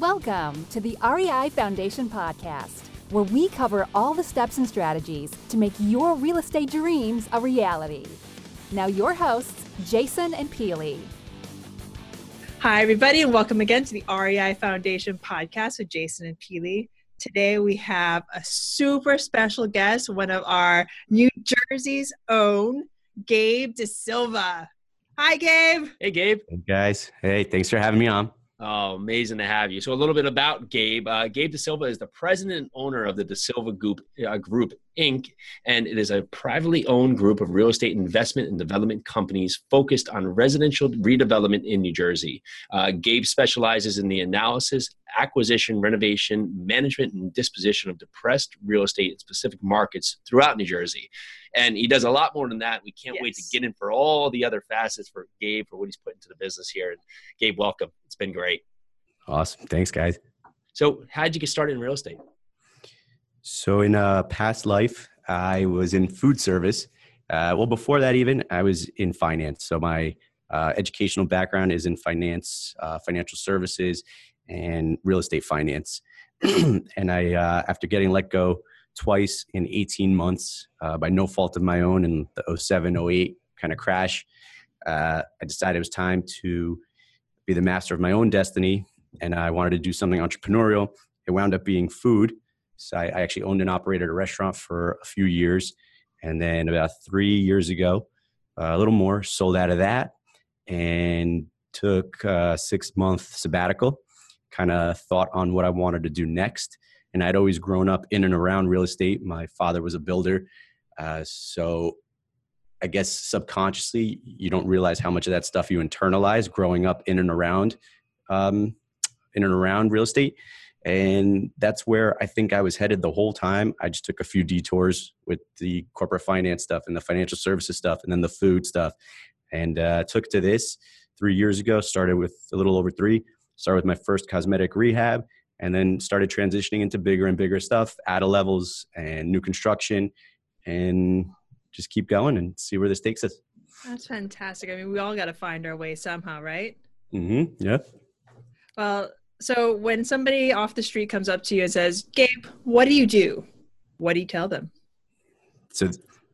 Welcome to the REI Foundation Podcast, where we cover all the steps and strategies to make your real estate dreams a reality. Now, your hosts, Jason and Peely. Hi, everybody, and welcome again to the REI Foundation Podcast with Jason and Peely. Today we have a super special guest, one of our New Jersey's own, Gabe DaSilva. Hi, Gabe. Hey, Gabe. Hey, guys. Hey, thanks for having me on. Oh, amazing to have you. So, a little bit about Gabe. Uh, Gabe DaSilva is the president and owner of the DaSilva Group, uh, Group Inc., and it is a privately owned group of real estate investment and development companies focused on residential redevelopment in New Jersey. Uh, Gabe specializes in the analysis, acquisition, renovation, management, and disposition of depressed real estate in specific markets throughout New Jersey. And he does a lot more than that. We can't yes. wait to get in for all the other facets for Gabe for what he's put into the business here. And Gabe, welcome. Been great. Awesome. Thanks, guys. So, how did you get started in real estate? So, in a past life, I was in food service. Uh, well, before that, even I was in finance. So, my uh, educational background is in finance, uh, financial services, and real estate finance. and I, uh, after getting let go twice in 18 months uh, by no fault of my own in the 07 08 kind of crash. Uh, I decided it was time to be the master of my own destiny and I wanted to do something entrepreneurial. It wound up being food. So I, I actually owned and operated a restaurant for a few years. And then about three years ago, uh, a little more, sold out of that and took a six month sabbatical, kind of thought on what I wanted to do next and I'd always grown up in and around real estate. My father was a builder, uh, so I guess subconsciously you don't realize how much of that stuff you internalize growing up in and around, um, in and around real estate. And that's where I think I was headed the whole time. I just took a few detours with the corporate finance stuff and the financial services stuff, and then the food stuff, and uh, took to this three years ago. Started with a little over three. Started with my first cosmetic rehab, and then started transitioning into bigger and bigger stuff, add-a-levels and new construction, and just keep going and see where this takes us. That's fantastic. I mean, we all got to find our way somehow, right? Mm-hmm. Yeah. Well, so when somebody off the street comes up to you and says, "Gabe, what do you do?" What do you tell them? So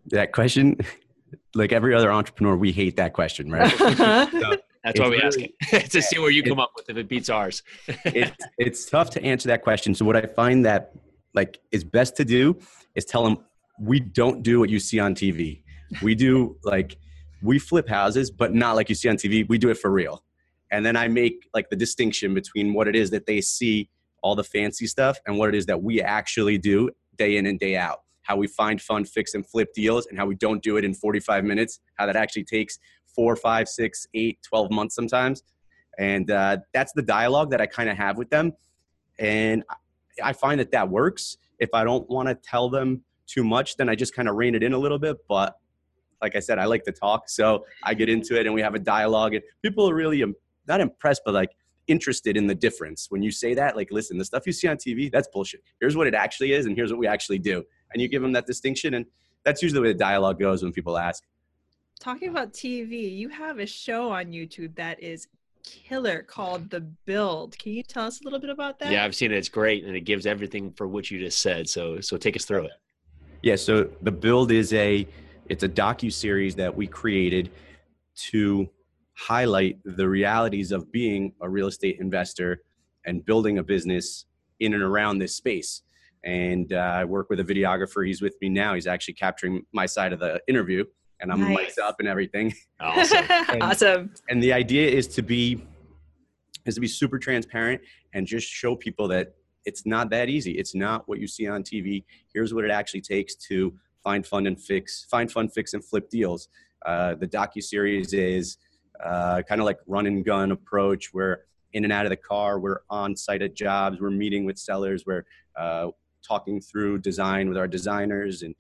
that question, like every other entrepreneur, we hate that question, right? so that's why we really, ask it to see where you come up with if it beats ours. it's it's tough to answer that question. So what I find that like is best to do is tell them we don't do what you see on TV. We do like we flip houses, but not like you see on TV. We do it for real. And then I make like the distinction between what it is that they see all the fancy stuff and what it is that we actually do day in and day out. How we find fun, fix, and flip deals, and how we don't do it in 45 minutes. How that actually takes four, five, six, eight, 12 months sometimes. And uh, that's the dialogue that I kind of have with them. And I find that that works. If I don't want to tell them too much, then I just kind of rein it in a little bit. But like I said, I like to talk. So I get into it and we have a dialogue. And people are really um, not impressed, but like interested in the difference. When you say that, like, listen, the stuff you see on TV, that's bullshit. Here's what it actually is, and here's what we actually do. And you give them that distinction. And that's usually the way the dialogue goes when people ask talking about TV, you have a show on YouTube that is killer called The Build. Can you tell us a little bit about that? Yeah, I've seen it. It's great, and it gives everything for what you just said. So, so take us through it. Yeah. So The Build is a it's a docu series that we created to highlight the realities of being a real estate investor and building a business in and around this space. And uh, I work with a videographer. He's with me now. He's actually capturing my side of the interview and I'm nice. mic'd up and everything. Awesome. and, awesome. And the idea is to be is to be super transparent and just show people that it's not that easy. It's not what you see on TV. Here's what it actually takes to find fun and fix, find fun, fix, and flip deals. Uh, the docu series is uh, kind of like run and gun approach. We're in and out of the car. We're on site at jobs. We're meeting with sellers. We're uh, talking through design with our designers. And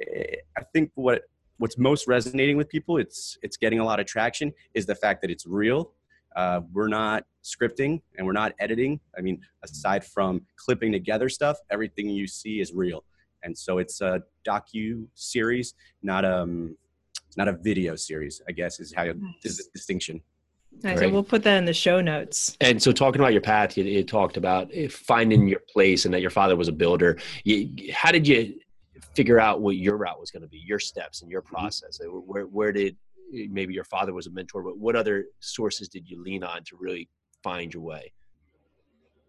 eh, I think what what's most resonating with people it's it's getting a lot of traction is the fact that it's real uh, we're not scripting and we're not editing i mean aside from clipping together stuff everything you see is real and so it's a docu series not um not a video series i guess is how is the distinction Nice. Right. We'll put that in the show notes. And so, talking about your path, you, you talked about eh, finding your place and that your father was a builder. You, how did you figure out what your route was going to be, your steps and your mm-hmm. process? Where, where did Eh, maybe your father was a mentor, but what other sources did you lean on to really find your way?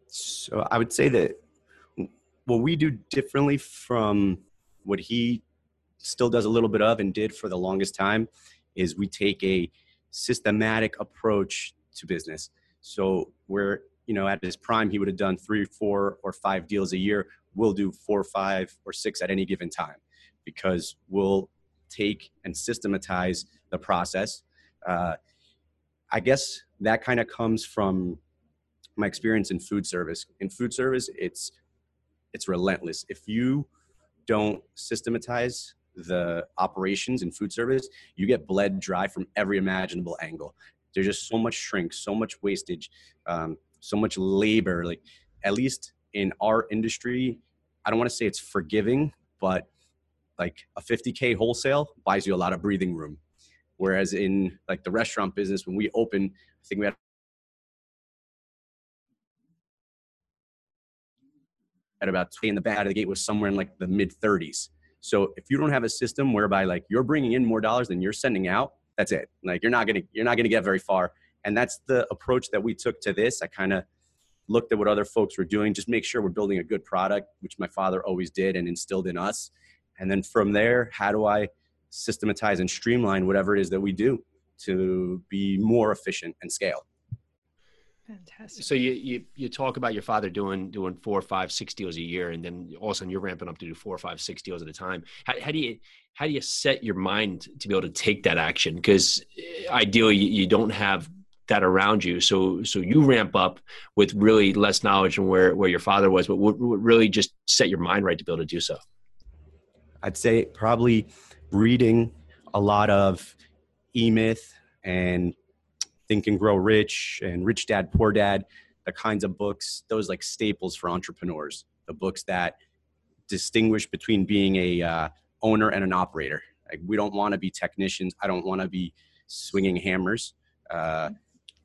So, I would say that what we do differently from what he still does a little bit of and did for the longest time is we take a systematic approach to business. So where you know at his prime he would have done three, four, or five deals a year. We'll do four, five, or six at any given time because we'll take and systematize the process. Uh, I guess that kind of comes from my experience in food service. In food service, it's it's relentless. If you don't systematize the operations in food service, you get bled dry from every imaginable angle. There's just so much shrink, so much wastage, um, so much labor. Like at least in our industry, I don't want to say it's forgiving, but like a 50k wholesale buys you a lot of breathing room. Whereas in like the restaurant business, when we open, I think we had at about in the back of the gate was somewhere in like the mid 30s. So if you don't have a system whereby like you're bringing in more dollars than you're sending out, that's it. Like you're not gonna you're not gonna get very far. And that's the approach that we took to this. I kind of looked at what other folks were doing, just make sure we're building a good product, which my father always did and instilled in us. And then from there, how do I systematize and streamline whatever it is that we do to be more efficient and scale? Fantastic. So you, you you talk about your father doing doing four, five, six deals a year, and then all of a sudden you're ramping up to do four, five, six deals at a time. How, how do you how do you set your mind to be able to take that action? Because eh, ideally, you, you don't have that around you. So so you ramp up with really less knowledge than where where your father was, but what, what really just set your mind right to be able to do so? I'd say probably reading a lot of E Myth and Think and Grow Rich and Rich Dad Poor Dad, the kinds of books, those like staples for entrepreneurs, the books that distinguish between being a uh, owner and an operator. Like we don't want to be technicians. I don't want to be swinging hammers. Uh,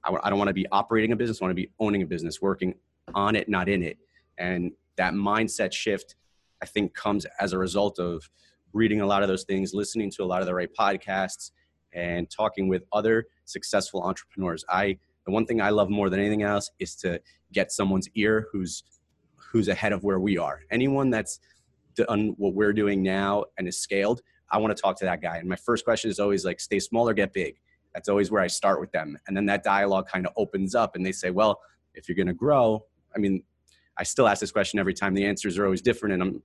I w- I don't want to be operating a business. I want to be owning a business, working on it, not in it. And that mindset shift, I think, comes as a result of reading a lot of those things, listening to a lot of the right podcasts, and talking with other successful entrepreneurs. I the one thing I love more than anything else is to get someone's ear who's who's ahead of where we are. Anyone that's done what we're doing now and is scaled, I want to talk to that guy. And my first question is always like, stay small or get big. That's always where I start with them. And then that dialogue kind of opens up and they say, well, if you're going to grow, I mean, I still ask this question every time. The answers are always different. And I'm,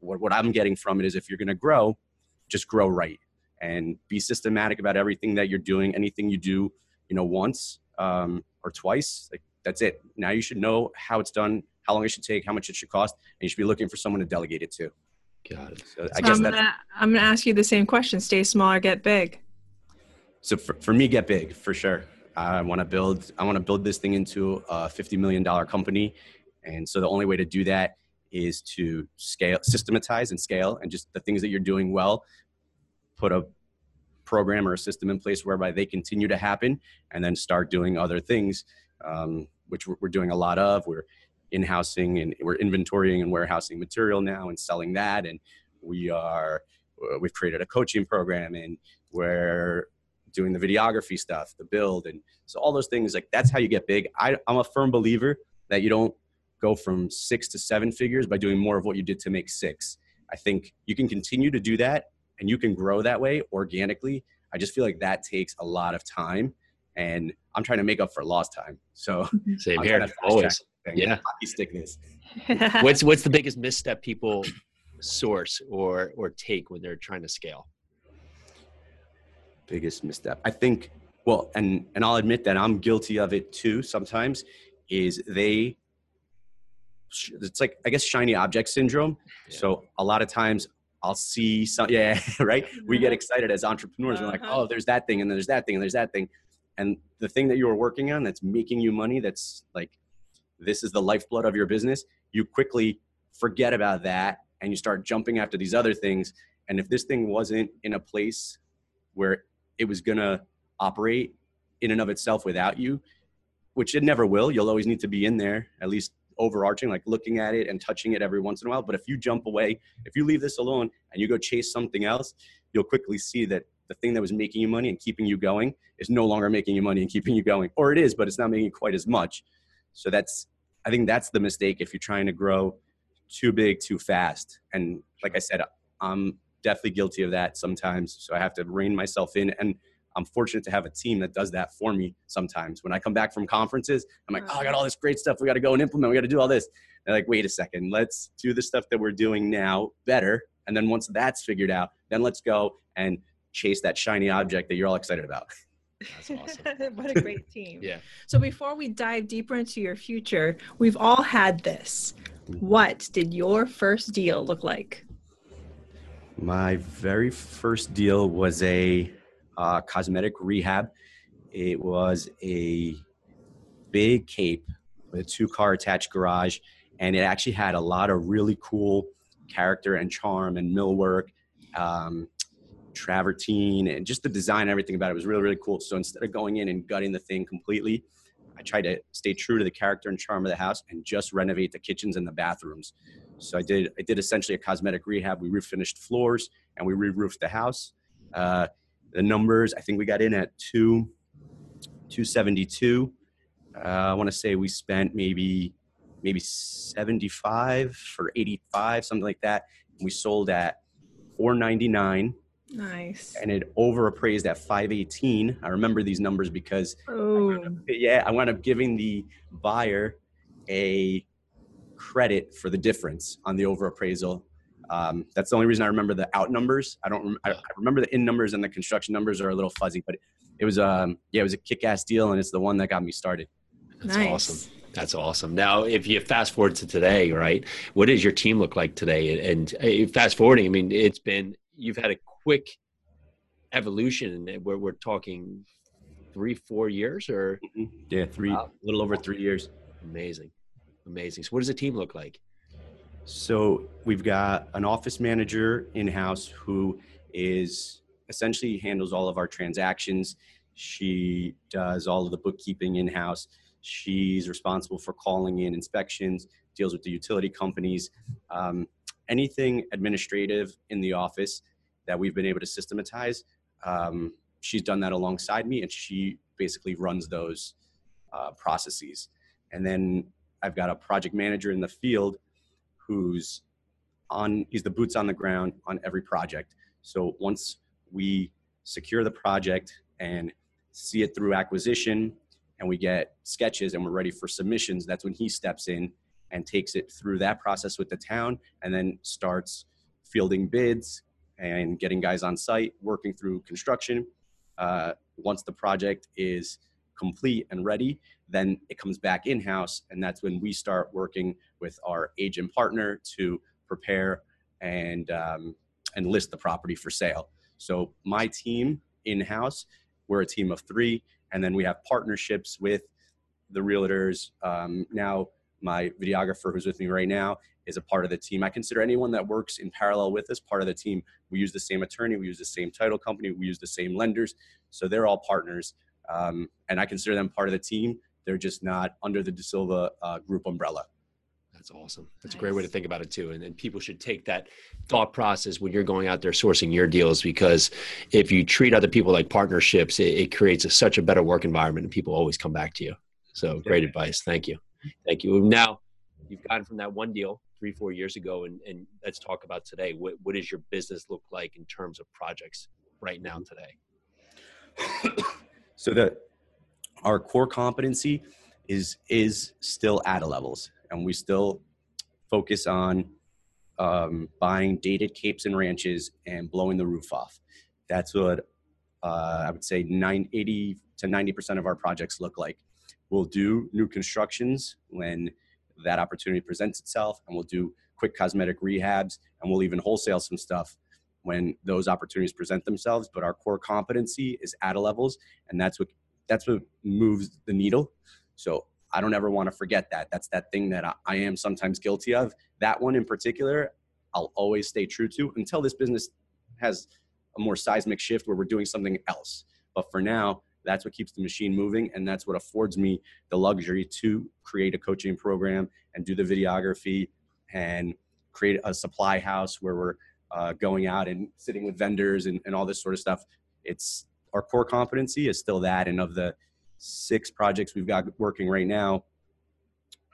what, what I'm getting from it is if you're going to grow, just grow right and be systematic about everything that you're doing. Anything you do, you know, once um, or twice, like that's it. Now you should know how it's done, how long it should take, how much it should cost, and you should be looking for someone to delegate it to. Got it. So, so I guess I'm gonna, I'm gonna ask you the same question: Stay small or get big. So for, for me, get big for sure. I want to build. I want to build this thing into a fifty million dollar company, and so the only way to do that is to scale, systematize, and scale, and just the things that you're doing well put a program or a system in place whereby they continue to happen and then start doing other things, um, which we're, doing a lot of. We're in-housing and we're inventorying and warehousing material now and selling that. And we are, uh, we've created a coaching program and we're doing the videography stuff, the build. And so all those things, like that's how you get big. I, I'm a firm believer that you don't go from six to seven figures by doing more of what you did to make six. I think you can continue to do that and you can grow that way organically, I just feel like that takes a lot of time. And I'm trying to make up for lost time. So mm-hmm. same I'm here, always. Yeah, hockey stick this. what's what's the biggest misstep people source or or take when they're trying to scale? Biggest misstep, I think. Well, and and I'll admit that I'm guilty of it too. Sometimes is they it's like I guess shiny object syndrome. Yeah. So a lot of times I'll see some, yeah, right. We get excited as entrepreneurs. Uh-huh. We're like, uh-huh. oh, there's that thing, and then there's that thing, and there's that thing, and the thing that you are working on that's making you money, that's like, this is the lifeblood of your business. You quickly forget about that, and you start jumping after these other things. And if this thing wasn't in a place where it was gonna operate in and of itself without you, which it never will. You'll always need to be in there, at least overarching, like looking at it and touching it every once in a while. But if you jump away, if you leave this alone and you go chase something else, you'll quickly see that the thing that was making you money and keeping you going is no longer making you money and keeping you going. Or it is, but it's not making quite as much. So that's, I think that's the mistake if you're trying to grow too big too fast. And like I said, I'm definitely guilty of that sometimes. So I have to rein myself in. And I'm fortunate to have a team that does that for me sometimes. When I come back from conferences, I'm like, oh, I got all this great stuff. We got to go and implement. We got to do all this. They're like, wait a second, let's do the stuff that we're doing now better. And then once that's figured out, then let's go and chase that shiny object that you're all excited about. That's awesome. what a great team. yeah. So before we dive deeper into your future, we've all had this. What did your first deal look like? My very first deal was a uh, cosmetic rehab. It was a big cape with a two car attached garage, and it actually had a lot of really cool character and charm and millwork. Um, travertine and just the design everything about it was really really cool so instead of going in and gutting the thing completely i tried to stay true to the character and charm of the house and just renovate the kitchens and the bathrooms so i did i did essentially a cosmetic rehab we refinished floors and we re-roofed the house uh, the numbers i think we got in at two 272 uh, i want to say we spent maybe maybe 75 for 85 something like that we sold at 499 Nice. and it overappraised at 518. I remember these numbers because Oh, yeah, I wound up giving the buyer a credit for the difference on the overappraisal. Um, that's the only reason I remember the out numbers. I don't. Rem- I, I remember the in numbers and the construction numbers are a little fuzzy, but it was um yeah, it was a kick-ass deal, and it's the one that got me started. That's Nice. awesome. That's awesome. Now, if you fast forward to today, right? What does your team look like today? And, and uh, fast forwarding, I mean, it's been you've had a quick evolution. and We're we're talking three, four years, or Yeah, three, Wow. a little over three years. amazing, amazing. So, what does the team look like? So we've got an office manager in house who is essentially handles all of our transactions. She does all of the bookkeeping in house. She's responsible for calling in inspections, deals with the utility companies, um, anything administrative in the office that we've been able to systematize. Um, she's done that alongside me, and she basically runs those uh, processes. And then I've got a project manager in the field who's on he's the boots on the ground on every project. So once we secure the project and see it through acquisition and we get sketches and we're ready for submissions that's when he steps in and takes it through that process with the town and then starts fielding bids and getting guys on site working through construction uh, once the project is complete and ready then it comes back in house and that's when we start working with our agent partner to prepare and um, and list the property for sale. So my team in house we're a team of three and then we have partnerships with the realtors. Um, now my videographer who's with me right now is a part of the team. I consider anyone that works in parallel with us part of the team. We use the same attorney we use the same title company we use the same lenders so they're all partners. Um, and i consider them part of the team they're just not under the DaSilva uh, group umbrella. That's awesome. That's a great way to think about it too. And, and people should take that thought process when you're going out there sourcing your deals because if you treat other people like partnerships, it, it creates a, such a better work environment and people always come back to you. So great advice. Thank you. Thank you. Now you've gotten from that one deal three, four years ago and, and let's talk about today. What, what does your business look like in terms of projects right now today? so that our core competency is is still add-a-levels, and we still focus on um, buying dated capes and ranches and blowing the roof off. That's what uh, I would say nine, 80 to 90% of our projects look like. We'll do new constructions when that opportunity presents itself, and we'll do quick cosmetic rehabs, and we'll even wholesale some stuff when those opportunities present themselves. But our core competency is add-a-levels, and that's what that's what moves the needle. So I don't ever want to forget that. That's that thing that I, I am sometimes guilty of. That one in particular, I'll always stay true to until this business has a more seismic shift where we're doing something else. But for now, That's what keeps the machine moving, and that's what affords me the luxury to create a coaching program and do the videography and create a supply house where we're uh, going out and sitting with vendors and, and all this sort of stuff. It's our core competency is still that, and of the six projects we've got working right now,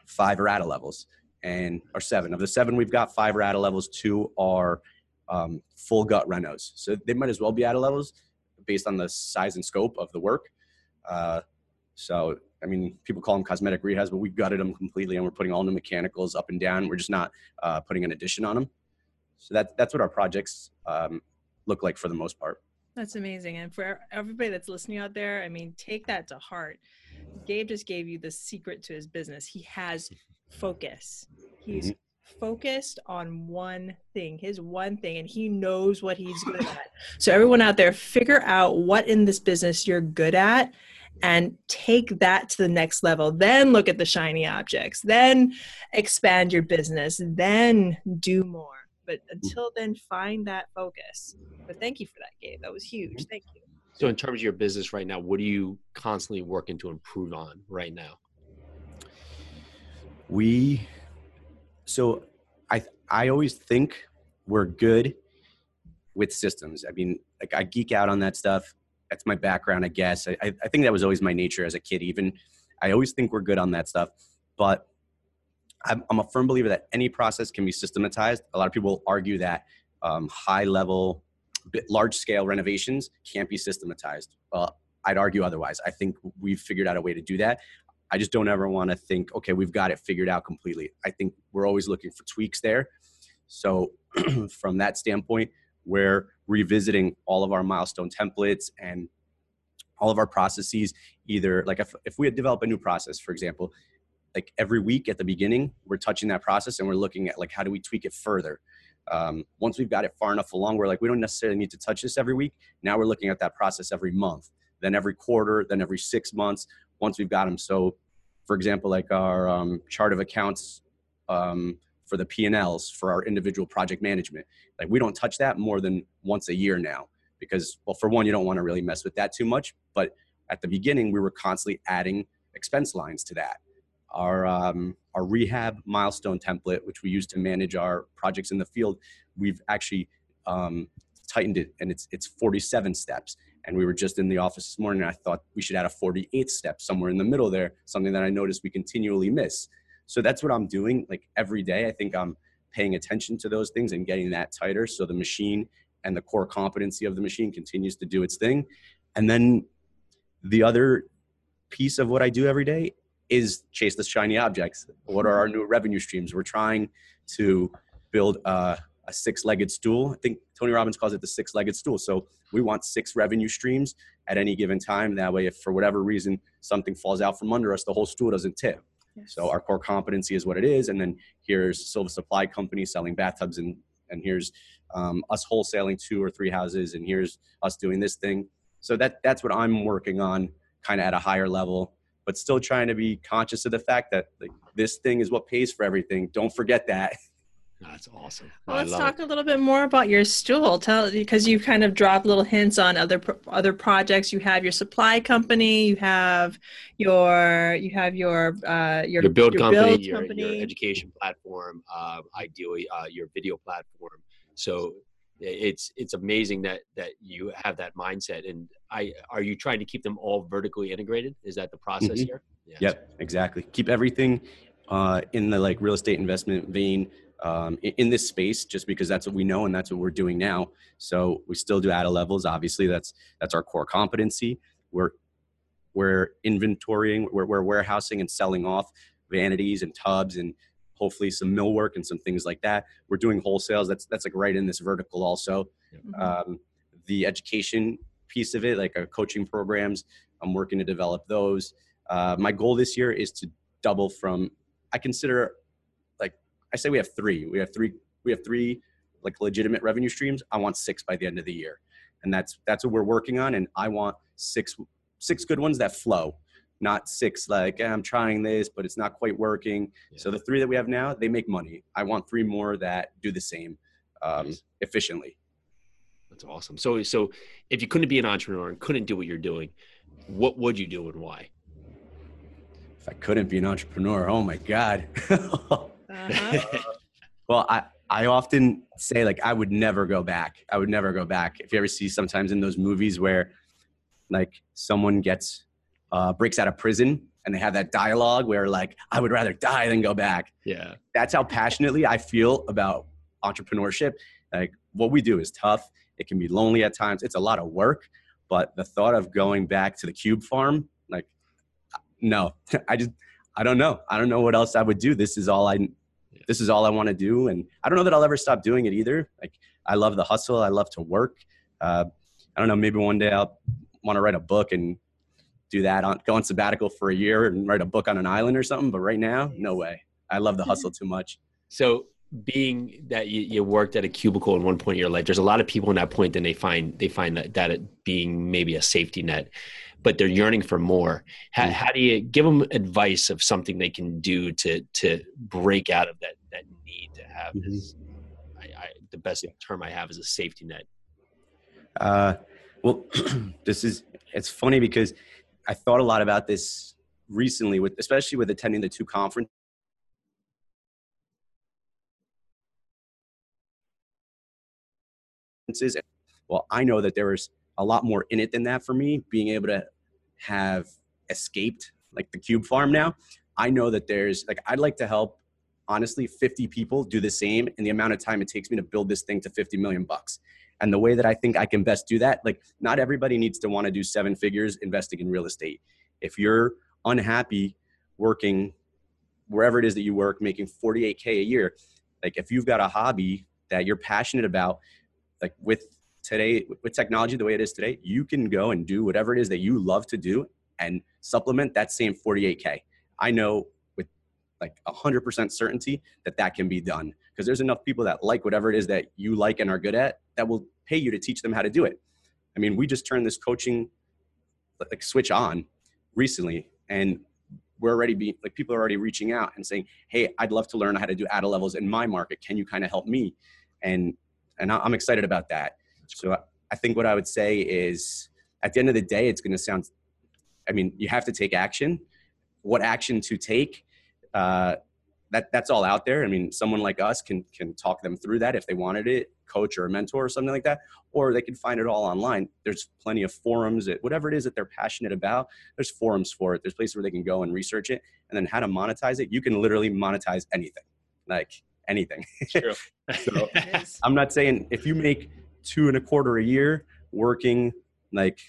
five are add-a-levels, and or seven of the seven we've got five are add-a-levels. Two are um, full gut renos, so they might as well be add-a-levels based on the size and scope of the work. Uh, so, I mean, people call them cosmetic rehabs, but we gutted them completely and we're putting all the mechanicals up and down. We're just not uh, putting an addition on them. So that, that's what our projects um, look like for the most part. That's amazing. And for everybody that's listening out there, I mean, take that to heart. Gabe just gave you the secret to his business. He has focus. He's mm-hmm focused on one thing, his one thing, and he knows what he's good at. So, everyone out there, figure out what in this business you're good at and take that to the next level. Then look at the shiny objects, then expand your business, then do more. But mm. until then, find that focus. But thank you for that, Gabe. That was huge. Mm-hmm. Thank you. So, in terms of your business right now, what are you constantly working to improve on right now? We so I I always think we're good with systems. I mean, like I geek out on that stuff. That's my background, I guess. I, I think that was always my nature as a kid. Even I always think we're good on that stuff, but I'm, I'm a firm believer that any process can be systematized. A lot of people argue that um, high level, large scale renovations can't be systematized. Well, I'd argue otherwise. I think we've figured out a way to do that. I just don't ever want to think, okay, we've got it figured out completely. I think we're always looking for tweaks there. So, from that standpoint, we're revisiting all of our milestone templates and all of our processes. Either like if, if we had developed a new process, for example, like every week at the beginning, we're touching that process and we're looking at like how do we tweak it further. Um, once we've got it far enough along, we're like we don't necessarily need to touch this every week. Now we're looking at that process every month, then every quarter, then every six months once we've got them. So, for example, like our um, chart of accounts um, for the P&Ls for our individual project management, like we don't touch that more than once a year now because, well, for one, you don't want to really mess with that too much. But at the beginning, we were constantly adding expense lines to that. Our um, our rehab milestone template, which we use to manage our projects in the field, we've actually um, tightened it, and it's it's 47 steps. And we were just in the office this morning. I thought we should add a 48th step somewhere in the middle there, something that I noticed we continually miss. So that's what I'm doing like every day. I think I'm paying attention to those things and getting that tighter so the machine and the core competency of the machine continues to do its thing. And then the other piece of what I do every day is chase the shiny objects. What are our new revenue streams? We're trying to build a a six-legged stool. I think Tony Robbins calls it the six-legged stool. So we want six revenue streams at any given time. That way, if for whatever reason something falls out from under us, the whole stool doesn't tip. Yes. So our core competency is what it is, and then here's Silva Supply Company selling bathtubs, and and here's um, us wholesaling two or three houses, and here's us doing this thing. So that that's what I'm working on, kind of at a higher level, but still trying to be conscious of the fact that like, this thing is what pays for everything. Don't forget that. That's awesome. Well, let's talk it. a little bit more about your stool. Tell because you kind of dropped little hints on other other projects. You have your supply company. You have your you have your uh, your, your build your company, build your, company. your education platform. Uh, ideally, uh, your video platform. So it's it's amazing that that you have that mindset. And I are you trying to keep them all vertically integrated? Is that the process mm-hmm. here? Yeah, yep, exactly. Keep everything uh, in the like real estate investment vein um, in this space just because that's what we know and that's what we're doing now so we still do add-a-levels obviously that's that's our core competency we're we're inventorying we're, we're warehousing and selling off vanities and tubs and hopefully some millwork and some things like that we're doing wholesales that's that's like right in this vertical also mm-hmm. um, the education piece of it like our coaching programs i'm working to develop those uh, my goal this year is to double from i consider like I say we have three. We have three. We have three like legitimate revenue streams. I want six by the end of the year, and that's that's what we're working on. And I want six six good ones that flow, not six like eh, I'm trying this but it's not quite working. Yeah. So the three that we have now they make money. I want three more that do the same um, nice. efficiently. That's awesome. So so if you couldn't be an entrepreneur and couldn't do what you're doing, what would you do and why? If I couldn't be an entrepreneur, oh my God. uh-huh. well, I, I often say like I would never go back. I would never go back. If you ever see sometimes in those movies where like someone gets uh, breaks out of prison and they have that dialogue where like I would rather die than go back. Yeah. That's how passionately I feel about entrepreneurship. Like what we do is tough. It can be lonely at times. It's a lot of work, but the thought of going back to the cube farm, like no. I just I don't know. I don't know what else I would do. This is all I this is all I want to do and I don't know that I'll ever stop doing it either. Like I love the hustle. I love to work. Uh, I don't know, maybe one day I'll want to write a book and do that on go on sabbatical for a year and write a book on an island or something. But right now, no way. I love the hustle too much. So being that you, you, worked at a cubicle in one point in your life, there's a lot of people in that point, then they find they find that that being maybe a safety net, but they're yearning for more. How, mm-hmm. how do you give them advice of something they can do to to break out of that that need to have? Mm-hmm. Is, I, I, the best term I have is a safety net. Uh, well, this is it's funny because I thought a lot about this recently, with especially with attending the two conferences. Well, I know that there was a lot more in it than that for me. Being able to have escaped like the cube farm now, I know that there's like I'd like to help honestly 50 people do the same in the amount of time it takes me to build this thing to 50 million bucks and the way that I think I can best do that, like not everybody needs to want to do seven figures investing in real estate. If you're unhappy working wherever it is that you work, making 48K a year, like if you've got a hobby that you're passionate about, like with today, with technology the way it is today, you can go and do whatever it is that you love to do and supplement that same 48K. I know like 100% certainty that that can be done because there's enough people that like whatever it is that you like and are good at that will pay you to teach them how to do it. I mean, we just turned this coaching like switch on recently and we're already being like people are already reaching out and saying, "Hey, I'd love to learn how to do add-a-levels in my market. Can you kind of help me?" And and I'm excited about that. So I think what I would say is, at the end of the day, it's going to sound. I mean, you have to take action. What action to take? Uh, that that's all out there. I mean, someone like us can can talk them through that if they wanted it, coach or a mentor or something like that, or they can find it all online. There's plenty of forums, that, whatever it is that they're passionate about. There's forums for it. There's places where they can go and research it, and then how to monetize it. You can literally monetize anything, like anything. True. so I'm not saying if you make two and a quarter a year working like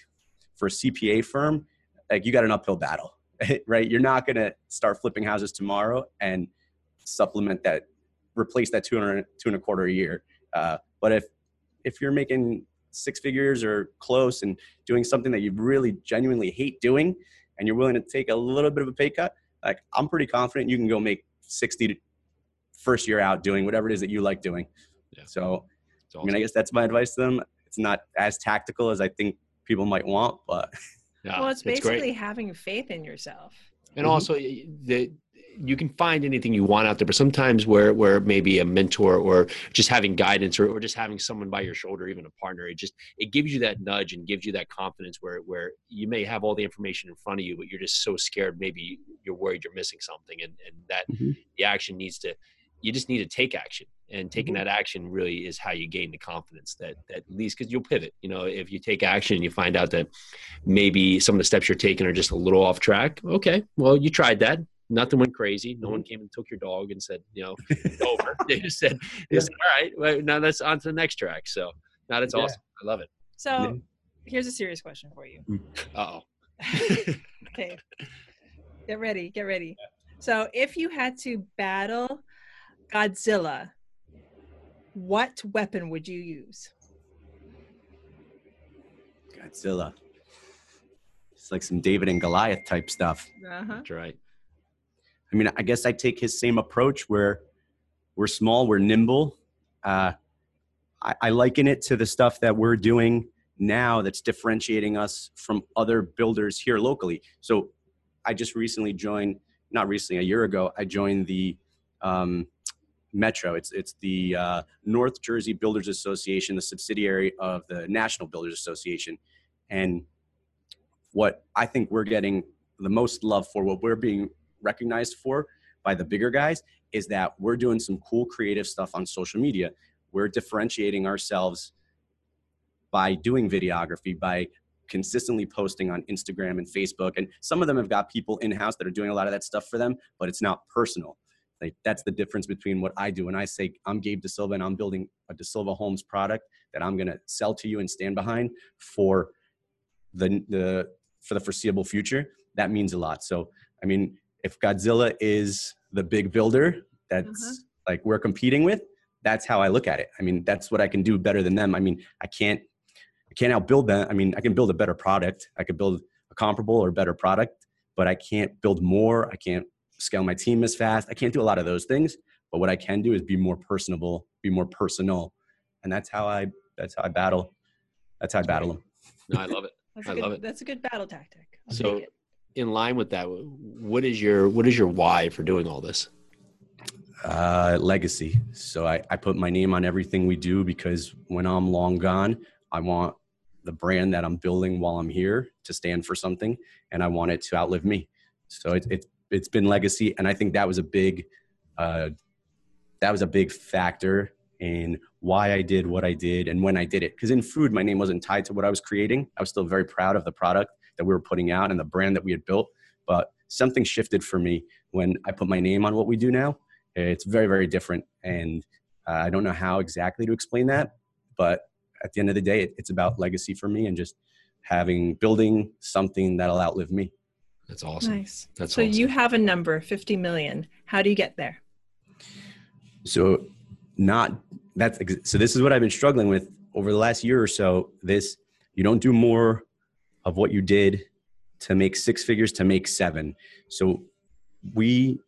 for a CPA firm, like you got an uphill battle, right? You're not gonna start flipping houses tomorrow and supplement that, replace that two and, two and a quarter a year. Uh, but if if you're making six figures or close and doing something that you really genuinely hate doing, and you're willing to take a little bit of a pay cut, like I'm pretty confident you can go make 60 first year out doing whatever it is that you like doing. Yeah. So, awesome. I mean, I guess that's my advice to them. It's not as tactical as I think people might want, but. Yeah, well, it's basically it's having faith in yourself. And mm-hmm. also, the you can find anything you want out there but sometimes where where maybe a mentor or just having guidance or, or just having someone by your shoulder even a partner it just it gives you that nudge and gives you that confidence where where you may have all the information in front of you but you're just so scared maybe you're worried you're missing something and and that mm-hmm. the action needs to you just need to take action and taking mm-hmm. that action really is how you gain the confidence that that at least because you'll pivot you know if you take action and you find out that maybe some of the steps you're taking are just a little off track okay well you tried that nothing went crazy. No one mm-hmm. came and took your dog and said, you know, it's over. They just said, yeah. said, all right, well, now that's on to the next track. So now that's yeah. awesome. I love it. So yeah. here's a serious question for you. Oh. okay. Get ready. Get ready. So if you had to battle Godzilla, what weapon would you use? Godzilla. It's like some David and Goliath type stuff. Uh-huh. That's right. I mean, I guess I take his same approach where we're small, we're nimble. Uh, I, I liken it to the stuff that we're doing now that's differentiating us from other builders here locally. So I just recently joined, not recently, a year ago, I joined the um, Metro. It's it's the uh, North Jersey Builders Association, the subsidiary of the National Builders Association, and what I think we're getting the most love for, what we're being recognized for by the bigger guys, is that we're doing some cool creative stuff on social media. We're differentiating ourselves by doing videography, by consistently posting on Instagram and Facebook. And some of them have got people in house that are doing a lot of that stuff for them, but it's not personal. Like that's the difference between what I do. When I say I'm Gabe DaSilva and I'm building a DaSilva Homes product that I'm going to sell to you and stand behind for the the for the foreseeable future, that means a lot. So, I mean, if Godzilla is the big builder that's uh-huh. like we're competing with, that's how I look at it. I mean, that's what I can do better than them. I mean, I can't I can't outbuild them. I mean, I can build a better product. I could build a comparable or better product, but I can't build more. I can't scale my team as fast. I can't do a lot of those things. But what I can do is be more personable, be more personal, and that's how I that's how I battle. That's how I battle them. No, I love it. That's I good, love it. That's a good battle tactic. I'll so, in line with that, what is your what is your why for doing all this? Uh, legacy. So I, I put my name on everything we do because when I'm long gone, I want the brand that I'm building while I'm here to stand for something, and I want it to outlive me. So it, it it's been legacy, and I think that was a big uh, that was a big factor in why I did what I did and when I did it. Because in food, my name wasn't tied to what I was creating. I was still very proud of the product that we were putting out and the brand that we had built. But something shifted for me when I put my name on what we do now. It's very, very different. And uh, I don't know how exactly to explain that. But at the end of the day, it, it's about legacy for me and just having, building something that'll outlive me. That's awesome. Nice. That's so awesome. you have a number, 50 million. How do you get there? So not that's so this is what I've been struggling with over the last year or so. This you don't do more of what you did to make six figures to make seven. So we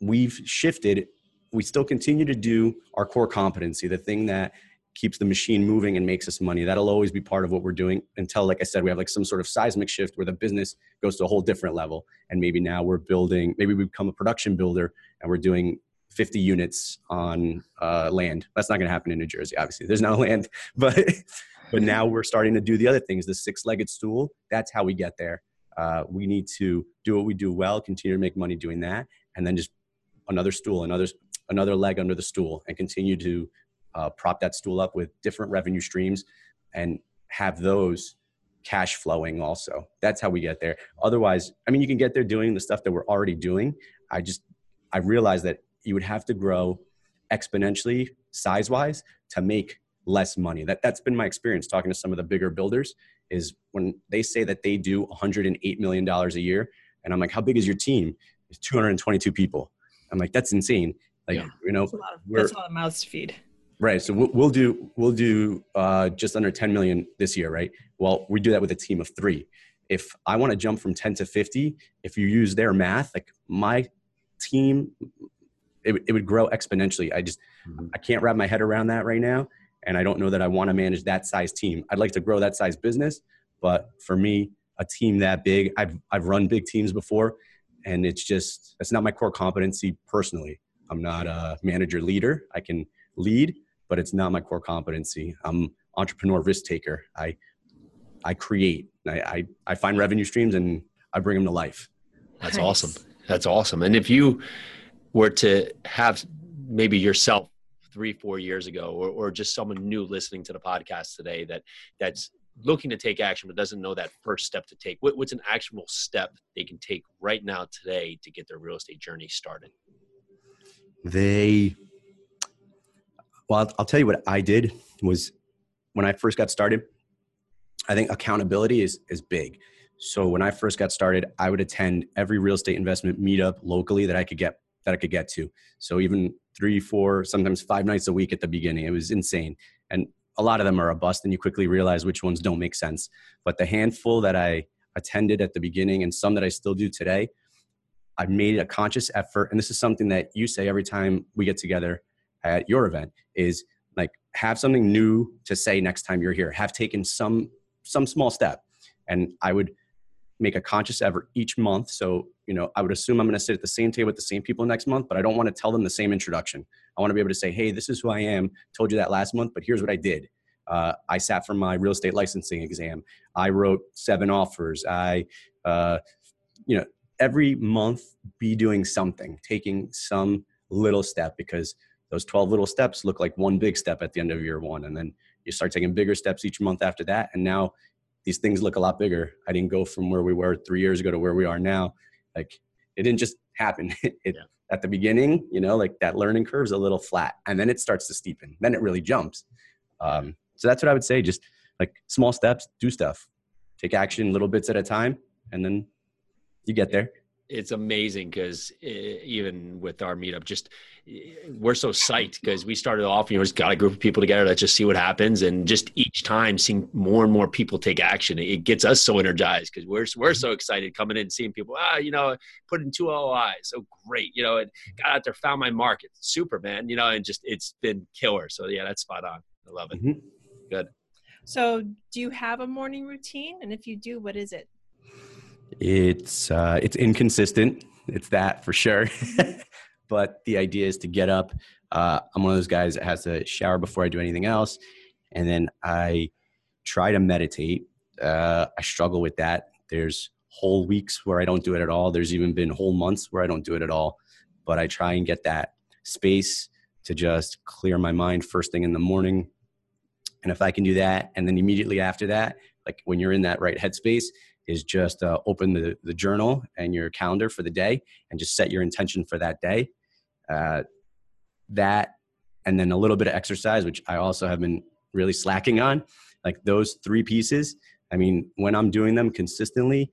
we've shifted. We still continue to do our core competency, the thing that keeps the machine moving and makes us money. That'll always be part of what we're doing until, like I said, we have like some sort of seismic shift where the business goes to a whole different level. And maybe now we're building, maybe we become a production builder and we're doing 50 units on uh, land. That's not going to happen in New Jersey, obviously. There's no land, but but now we're starting to do the other things. The six-legged stool. That's how we get there. Uh, we need to do what we do well, continue to make money doing that, and then just another stool, another another leg under the stool, and continue to uh, prop that stool up with different revenue streams, and have those cash flowing also. That's how we get there. Otherwise, I mean, you can get there doing the stuff that we're already doing. I just I realized that you would have to grow exponentially size wise to make less money. That that's been my experience talking to some of the bigger builders is when they say that they do 108 million dollars a year and I'm like how big is your team? It's 222 people. I'm like that's insane. Like yeah. you know that's a lot of, that's a lot of mouths to feed. Right. So we'll, do we'll do uh, just under 10 million this year, right? Well, we do that with a team of 3. If I want to jump from 10 to 50, if you use their math, like my team it, it would grow exponentially. I just mm-hmm. I can't wrap my head around that right now, and I don't know that I want to manage that size team. I'd like to grow that size business, but for me, a team that big, I've I've run big teams before, and it's just it's not my core competency personally. I'm not a manager leader. I can lead, but it's not my core competency. I'm entrepreneur risk taker. I I create. I, I, I find revenue streams and I bring them to life. That's nice. awesome. That's awesome. And if you were to have maybe yourself three four years ago or, or just someone new listening to the podcast today that that's looking to take action but doesn't know that first step to take what, what's an actionable step they can take right now today to get their real estate journey started they well I'll, I'll tell you what i did was when i first got started i think accountability is is big so when i first got started i would attend every real estate investment meetup locally that i could get that I could get to. So even three, four, sometimes five nights a week at the beginning. It was insane. And a lot of them are a bust and you quickly realize which ones don't make sense. But the handful that I attended at the beginning and some that I still do today, I made a conscious effort. And this is something that you say every time we get together at your event is like have something new to say next time you're here. Have taken some some small step. And I would make a conscious effort each month. So, you know, I would assume I'm going to sit at the same table with the same people next month, but I don't want to tell them the same introduction. I want to be able to say, hey, this is who I am. Told you that last month, but here's what I did. Uh, I sat for my real estate licensing exam. I wrote seven offers. I, uh, you know, every month be doing something, taking some little step because those 12 little steps look like one big step at the end of year one. And then you start taking bigger steps each month after that. And now these things look a lot bigger. I didn't go from where we were three years ago to where we are now. Like it didn't just happen. it, yeah. At the beginning, you know, like that learning curve is a little flat and then it starts to steepen. Then it really jumps. Um, so that's what I would say. Just like small steps, do stuff, take action little bits at a time, and then you get there it's amazing because even with our meetup, just we're so psyched because we started off, you know, just got a group of people together. Let's just see what happens, and just each time seeing more and more people take action, it gets us so energized because we're we're so excited coming in and seeing people. Ah, you know, put in two LOIs, so great, you know, and got out there, found my market, super man, you know, and just it's been killer. So yeah, that's spot on. I love it. Mm-hmm. Good. So, do you have a morning routine? And if you do, what is it? It's uh, it's inconsistent. It's that for sure. but the idea is to get up. Uh, I'm one of those guys that has to shower before I do anything else, and then I try to meditate. Uh, I struggle with that. There's whole weeks where I don't do it at all. There's even been whole months where I don't do it at all. But I try and get that space to just clear my mind first thing in the morning. And if I can do that, and then immediately after that, like when you're in that right headspace, is just uh, open the, the journal and your calendar for the day and just set your intention for that day. Uh, that, and then a little bit of exercise, which I also have been really slacking on. Like those three pieces, I mean, when I'm doing them consistently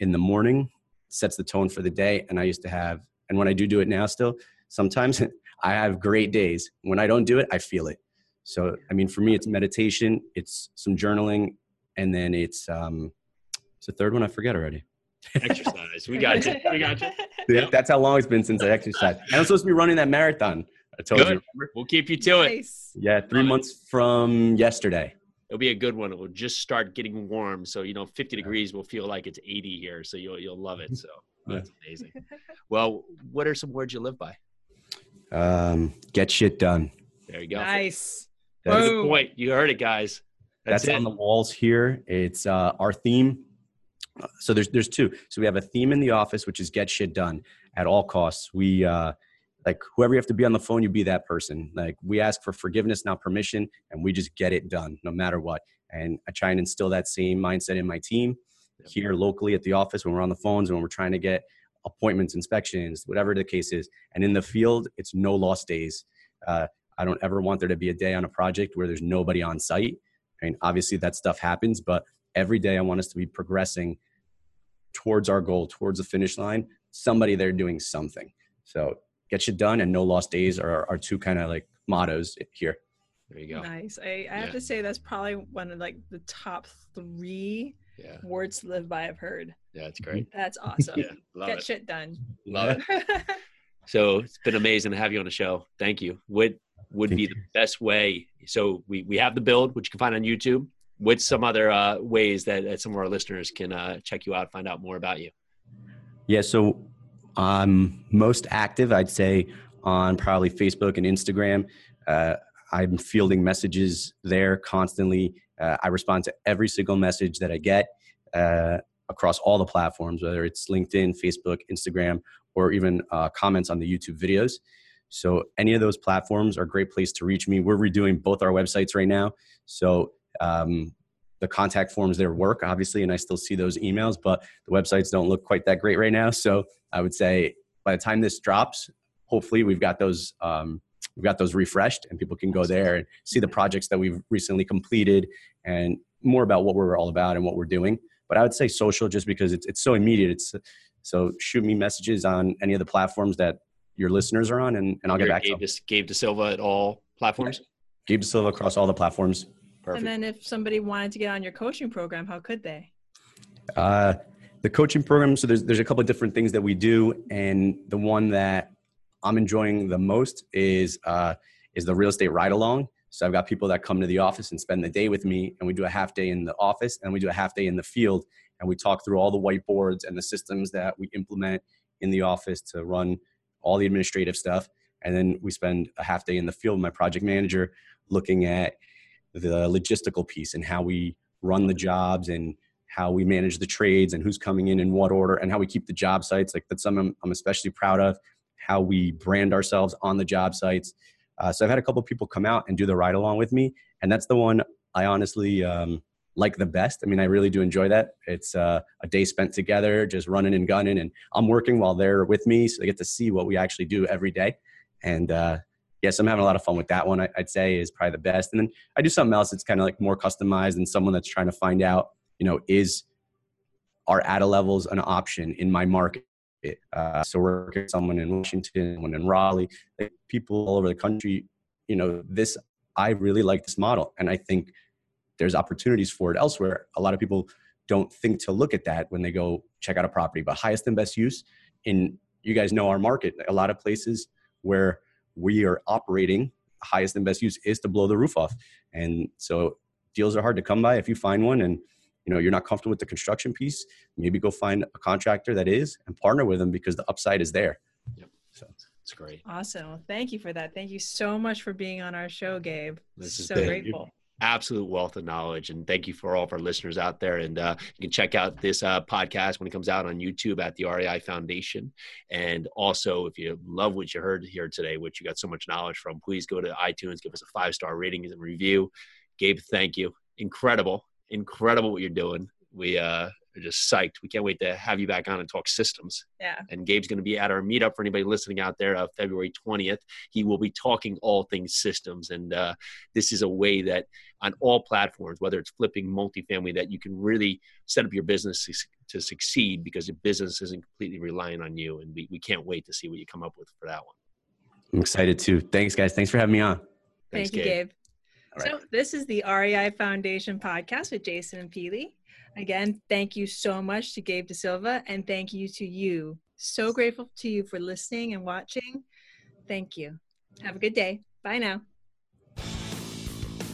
in the morning, sets the tone for the day. And I used to have, and when I do do it now still, sometimes I have great days. When I don't do it, I feel it. So, I mean, for me, it's meditation, it's some journaling, and then it's um, it's the third one. I forget already. exercise. We got you. We got you. Yeah, that's how long it's been since I exercised. And I'm supposed to be running that marathon. I told Good. you. Remember? We'll keep you to nice. it. Yeah, three months from yesterday. It'll be a good one. It will just start getting warm, so you know, 50 degrees will feel like it's 80 here. So you'll you'll love it. So that's amazing. Well, what are some words you live by? Um, get shit done. There you go. Nice. That's the point. You heard it, guys. That's, That's on the walls here. It's uh, our theme so there's there's two. So we have a theme in the office which is get shit done at all costs. We uh like whoever you have to be on the phone you be that person. Like we ask for forgiveness not permission and we just get it done no matter what. And i try and instill that same mindset in my team here locally at the office when we're on the phones and when we're trying to get appointments inspections whatever the case is. And in the field it's no lost days. Uh, i don't ever want there to be a day on a project where there's nobody on site. I mean, obviously that stuff happens but every day i want us to be progressing towards our goal, towards the finish line, somebody there doing something. So get you done and no lost days are our two kind of like mottos here. There you go. Nice. I, I have to say that's probably one of like the top three yeah. words to live by I've heard. Yeah, that's great. That's awesome. yeah, Get it. shit done. Love it. so it's been amazing to have you on the show. Thank you. What would Thank be you. the best way? So we, we have the build, which you can find on YouTube with some other uh, ways that, that, some of our listeners can uh, check you out, find out more about you. Yeah, so I'm most active, I'd say, on probably Facebook and Instagram. Uh, I'm fielding messages there constantly. Uh, I respond to every single message that I get uh, across all the platforms, whether it's LinkedIn, Facebook, Instagram, or even uh, comments on the YouTube videos. So any of those platforms are a great place to reach me. We're redoing both our websites right now. So um, the contact forms there work, obviously, and I still see those emails, but the websites don't look quite that great right now. So I would say by the time this drops, hopefully we've got those um, we've got those refreshed, and people can go there and see the projects that we've recently completed and more about what we're all about and what we're doing. But I would say social, just because it's it's so immediate. It's so shoot me messages on any of the platforms that your listeners are on, and, and I'll You're get back Gabe to them. Gabe DaSilva at all platforms. Gabe DaSilva across all the platforms. Perfect. And then if somebody wanted to get on your coaching program, how could they? Uh, the coaching program, so there's, there's a couple of different things that we do. And the one that I'm enjoying the most is, uh, is the real estate ride along. So I've got people that come to the office and spend the day with me, and we do a half day in the office and we do a half day in the field. And we talk through all the whiteboards and the systems that we implement in the office to run all the administrative stuff. And then we spend a half day in the field, with my project manager, looking at the logistical piece and how we run the jobs and how we manage the trades and who's coming in in what order and how we keep the job sites. Like that's something I'm especially proud of. How we brand ourselves on the job sites. Uh, so I've had a couple people come out and do the ride along with me, and that's the one I honestly um, like the best. I mean, I really do enjoy that. It's uh, a day spent together, just running and gunning, and I'm working while they're with me, so they get to see what we actually do every day. And uh, yes, I'm having a lot of fun with that one. I, would say is probably the best. And then I do something else that's kind of like more customized and someone that's trying to find out, you know, is are add-a-levels an option in my market? Uh, so we're someone in Washington, someone in Raleigh, like people all over the country. You know, this I really like this model, and I think there's opportunities for it elsewhere. A lot of people don't think to look at that when they go check out a property, but highest and best use in you guys know our market. A lot of places where we are operating highest and best use is to blow the roof off. And so deals are hard to come by. If you find one and you know you're not comfortable with the construction piece, maybe go find a contractor that is and partner with them because the upside is there. Yep. So it's great. Awesome. Well, thank you for that. Thank you so much for being on our show, Gabe. This is so grateful absolute wealth of knowledge. And thank you for all of our listeners out there. And uh, you can check out this uh, podcast when it comes out on YouTube at the REI Foundation. And also, if you love what you heard here today, which you got so much knowledge from, please go to iTunes, give us a five star rating and review. Gabe, thank you. Incredible, incredible what you're doing. We uh, are just psyched. We can't wait to have you back on and talk systems. Yeah. And Gabe's going to be at our meetup for anybody listening out there, uh, February 20th. He will be talking all things systems. And uh, this is a way that on all platforms, whether it's flipping multifamily, that you can really set up your business to, to succeed because your business isn't completely relying on you. And we, we can't wait to see what you come up with for that one. I'm excited too. Thanks, guys. Thanks for having me on. Thanks, Thank you, Gabe. Gabe. So, this is the REI Foundation podcast with Jason and Peely. Again, thank you so much to Gabe DaSilva and thank you to you. So grateful to you for listening and watching. Thank you. Have a good day. Bye now.